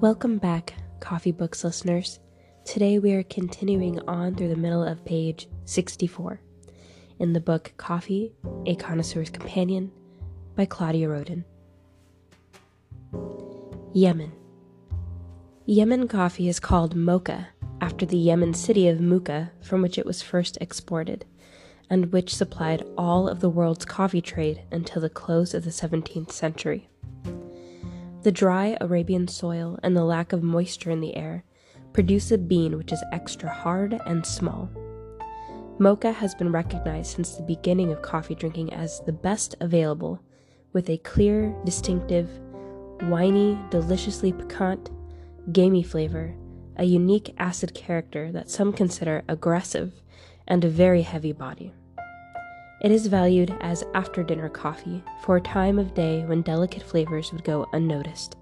Welcome back, Coffee Books listeners. Today we are continuing on through the middle of page 64 in the book Coffee, A Connoisseur's Companion by Claudia Roden. Yemen. Yemen coffee is called mocha after the Yemen city of Mocha from which it was first exported, and which supplied all of the world's coffee trade until the close of the 17th century. The dry Arabian soil and the lack of moisture in the air produce a bean which is extra hard and small. Mocha has been recognized since the beginning of coffee drinking as the best available, with a clear, distinctive, winey, deliciously piquant, gamey flavor, a unique acid character that some consider aggressive, and a very heavy body. It is valued as after dinner coffee for a time of day when delicate flavors would go unnoticed.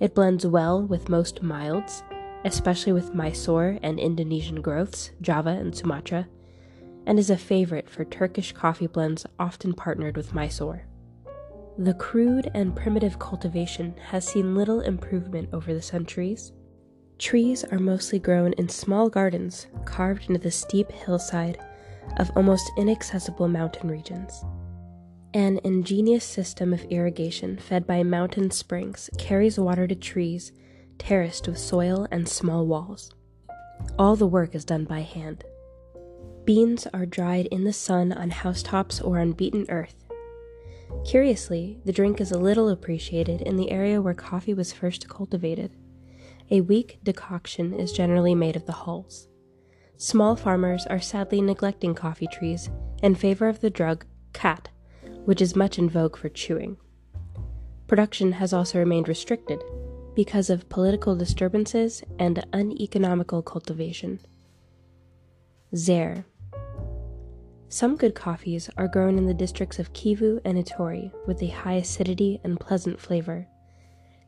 It blends well with most milds, especially with Mysore and Indonesian growths, Java and Sumatra, and is a favorite for Turkish coffee blends often partnered with Mysore. The crude and primitive cultivation has seen little improvement over the centuries. Trees are mostly grown in small gardens carved into the steep hillside of almost inaccessible mountain regions. An ingenious system of irrigation fed by mountain springs carries water to trees terraced with soil and small walls. All the work is done by hand. Beans are dried in the sun on housetops or on beaten earth. Curiously, the drink is a little appreciated in the area where coffee was first cultivated. A weak decoction is generally made of the hulls. Small farmers are sadly neglecting coffee trees in favor of the drug khat, which is much in vogue for chewing. Production has also remained restricted because of political disturbances and uneconomical cultivation. Zaire. Some good coffees are grown in the districts of Kivu and Ituri with a high acidity and pleasant flavor.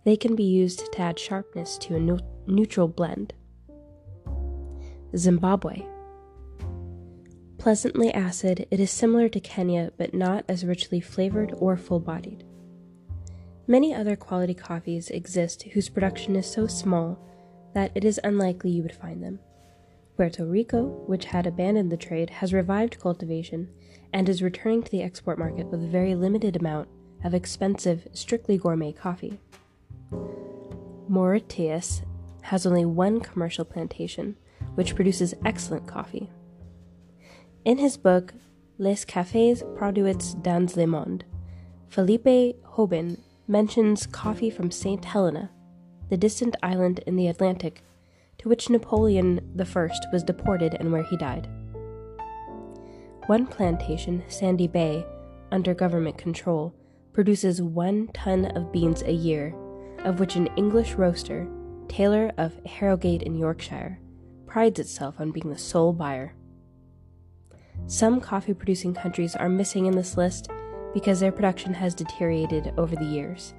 They can be used to add sharpness to a neutral blend. Zimbabwe. Pleasantly acid, it is similar to Kenya but not as richly flavored or full bodied. Many other quality coffees exist whose production is so small that it is unlikely you would find them. Puerto Rico, which had abandoned the trade, has revived cultivation and is returning to the export market with a very limited amount of expensive, strictly gourmet coffee. Mauritius has only one commercial plantation, which produces excellent coffee. In his book, Les Cafés Produits dans le Monde, Philippe Jobin mentions coffee from St. Helena, the distant island in the Atlantic to which Napoleon I was deported and where he died. One plantation, Sandy Bay, under government control, produces one ton of beans a year, of which an English roaster, Taylor of Harrogate in Yorkshire, prides itself on being the sole buyer. Some coffee producing countries are missing in this list because their production has deteriorated over the years.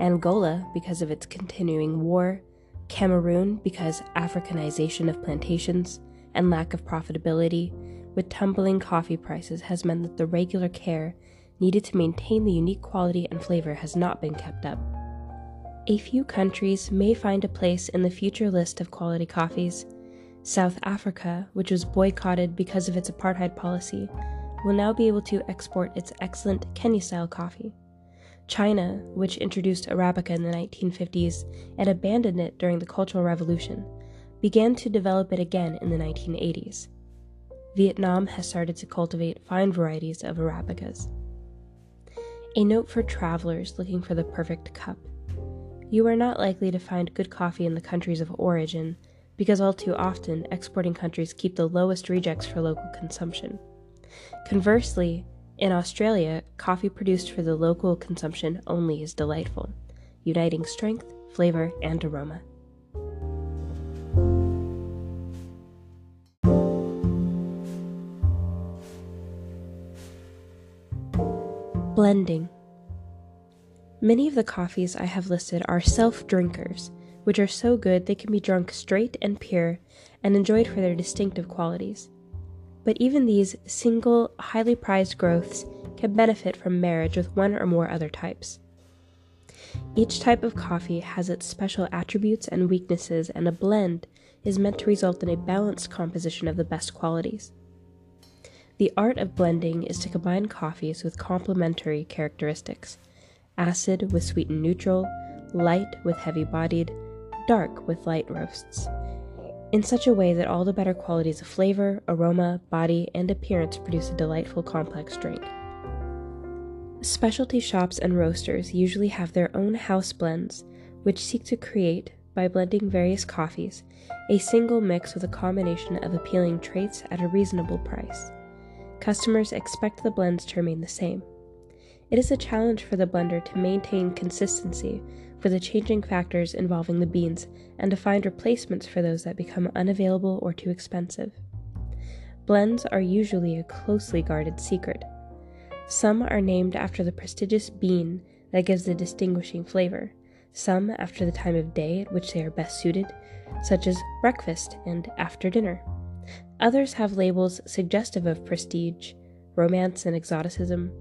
Angola, because of its continuing war, Cameroon, because Africanization of plantations and lack of profitability, with tumbling coffee prices, has meant that the regular care needed to maintain the unique quality and flavor has not been kept up. A few countries may find a place in the future list of quality coffees, South Africa, which was boycotted because of its apartheid policy, will now be able to export its excellent Kenya style coffee. China, which introduced Arabica in the 1950s and abandoned it during the Cultural Revolution, began to develop it again in the 1980s. Vietnam has started to cultivate fine varieties of Arabicas. A note for travelers looking for the perfect cup. You are not likely to find good coffee in the countries of origin because all too often exporting countries keep the lowest rejects for local consumption. Conversely, in Australia, coffee produced for the local consumption only is delightful, uniting strength, flavor, and aroma. Blending. Many of the coffees I have listed are self drinkers which are so good they can be drunk straight and pure and enjoyed for their distinctive qualities. But even these single, highly prized growths can benefit from marriage with one or more other types. Each type of coffee has its special attributes and weaknesses, and a blend is meant to result in a balanced composition of the best qualities. The art of blending is to combine coffees with complementary characteristics acid with sweet and neutral, light with heavy bodied, dark with light roasts, in such a way that all the better qualities of flavor, aroma, body, and appearance produce a delightful complex drink. Specialty shops and roasters usually have their own house blends, which seek to create, by blending various coffees, a single mix with a combination of appealing traits at a reasonable price. Customers expect the blends to remain the same. It is a challenge for the blender to maintain consistency for the changing factors involving the beans and to find replacements for those that become unavailable or too expensive. Blends are usually a closely guarded secret. Some are named after the prestigious bean that gives the distinguishing flavor, some after the time of day at which they are best suited, such as breakfast and after dinner. Others have labels suggestive of prestige, romance, and exoticism,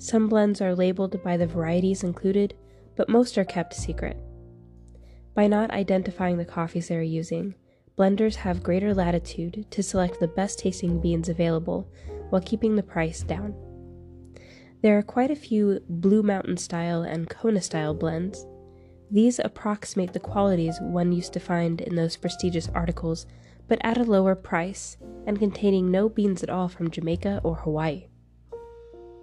some blends are labeled by the varieties included, but most are kept secret. By not identifying the coffees they are using, blenders have greater latitude to select the best tasting beans available while keeping the price down. There are quite a few Blue Mountain style and Kona style blends. These approximate the qualities one used to find in those prestigious articles, but at a lower price and containing no beans at all from Jamaica or Hawaii.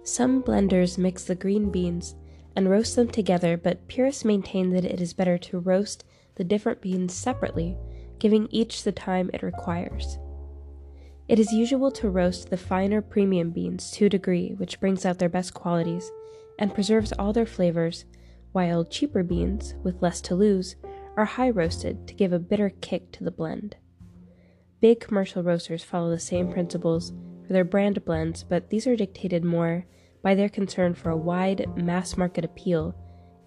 Some blenders mix the green beans and roast them together, but purists maintain that it is better to roast the different beans separately, giving each the time it requires. It is usual to roast the finer premium beans to a degree which brings out their best qualities and preserves all their flavors, while cheaper beans, with less to lose, are high roasted to give a bitter kick to the blend. Big commercial roasters follow the same principles for their brand blends, but these are dictated more by their concern for a wide mass market appeal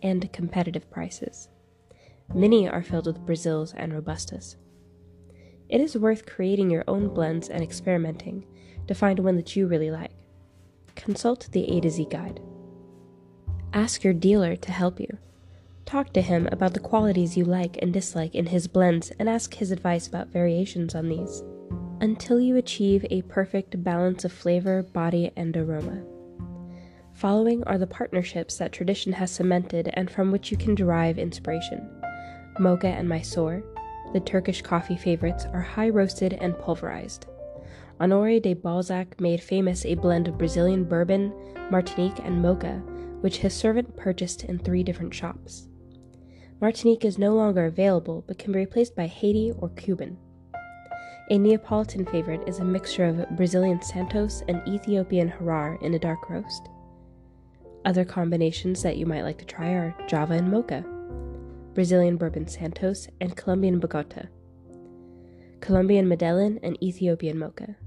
and competitive prices. Many are filled with Brazils and Robustas. It is worth creating your own blends and experimenting to find one that you really like. Consult the A to Z guide. Ask your dealer to help you. Talk to him about the qualities you like and dislike in his blends and ask his advice about variations on these until you achieve a perfect balance of flavor, body, and aroma. Following are the partnerships that tradition has cemented and from which you can derive inspiration. Mocha and Mysore, the Turkish coffee favorites, are high roasted and pulverized. Honore de Balzac made famous a blend of Brazilian bourbon, Martinique, and mocha, which his servant purchased in three different shops. Martinique is no longer available but can be replaced by Haiti or Cuban. A Neapolitan favorite is a mixture of Brazilian Santos and Ethiopian Harar in a dark roast. Other combinations that you might like to try are Java and Mocha, Brazilian Bourbon Santos, and Colombian Bogota, Colombian Medellin and Ethiopian Mocha,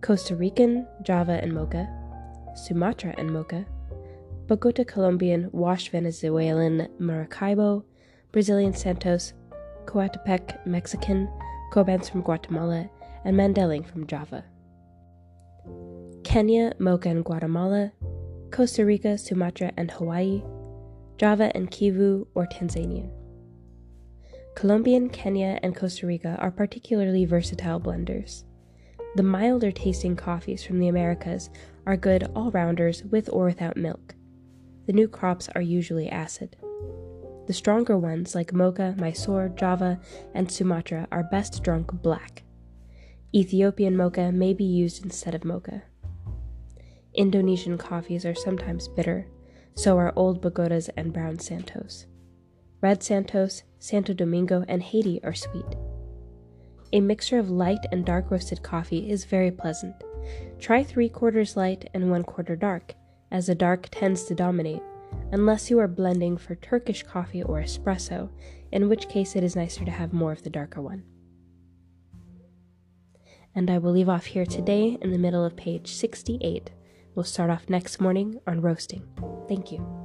Costa Rican Java and Mocha, Sumatra and Mocha, Bogota Colombian Wash Venezuelan Maracaibo, Brazilian Santos, Coatepec Mexican, Cobans from Guatemala, and Mandeling from Java. Kenya, Mocha, and Guatemala, Costa Rica, Sumatra, and Hawaii, Java and Kivu or Tanzanian. Colombian, Kenya, and Costa Rica are particularly versatile blenders. The milder tasting coffees from the Americas are good all rounders with or without milk. The new crops are usually acid. The stronger ones, like Mocha, Mysore, Java, and Sumatra, are best drunk black. Ethiopian mocha may be used instead of mocha. Indonesian coffees are sometimes bitter, so are old Bogotas and brown Santos. Red Santos, Santo Domingo, and Haiti are sweet. A mixture of light and dark roasted coffee is very pleasant. Try three quarters light and one quarter dark, as the dark tends to dominate, unless you are blending for Turkish coffee or espresso, in which case it is nicer to have more of the darker one. And I will leave off here today in the middle of page 68 We'll start off next morning on roasting. Thank you.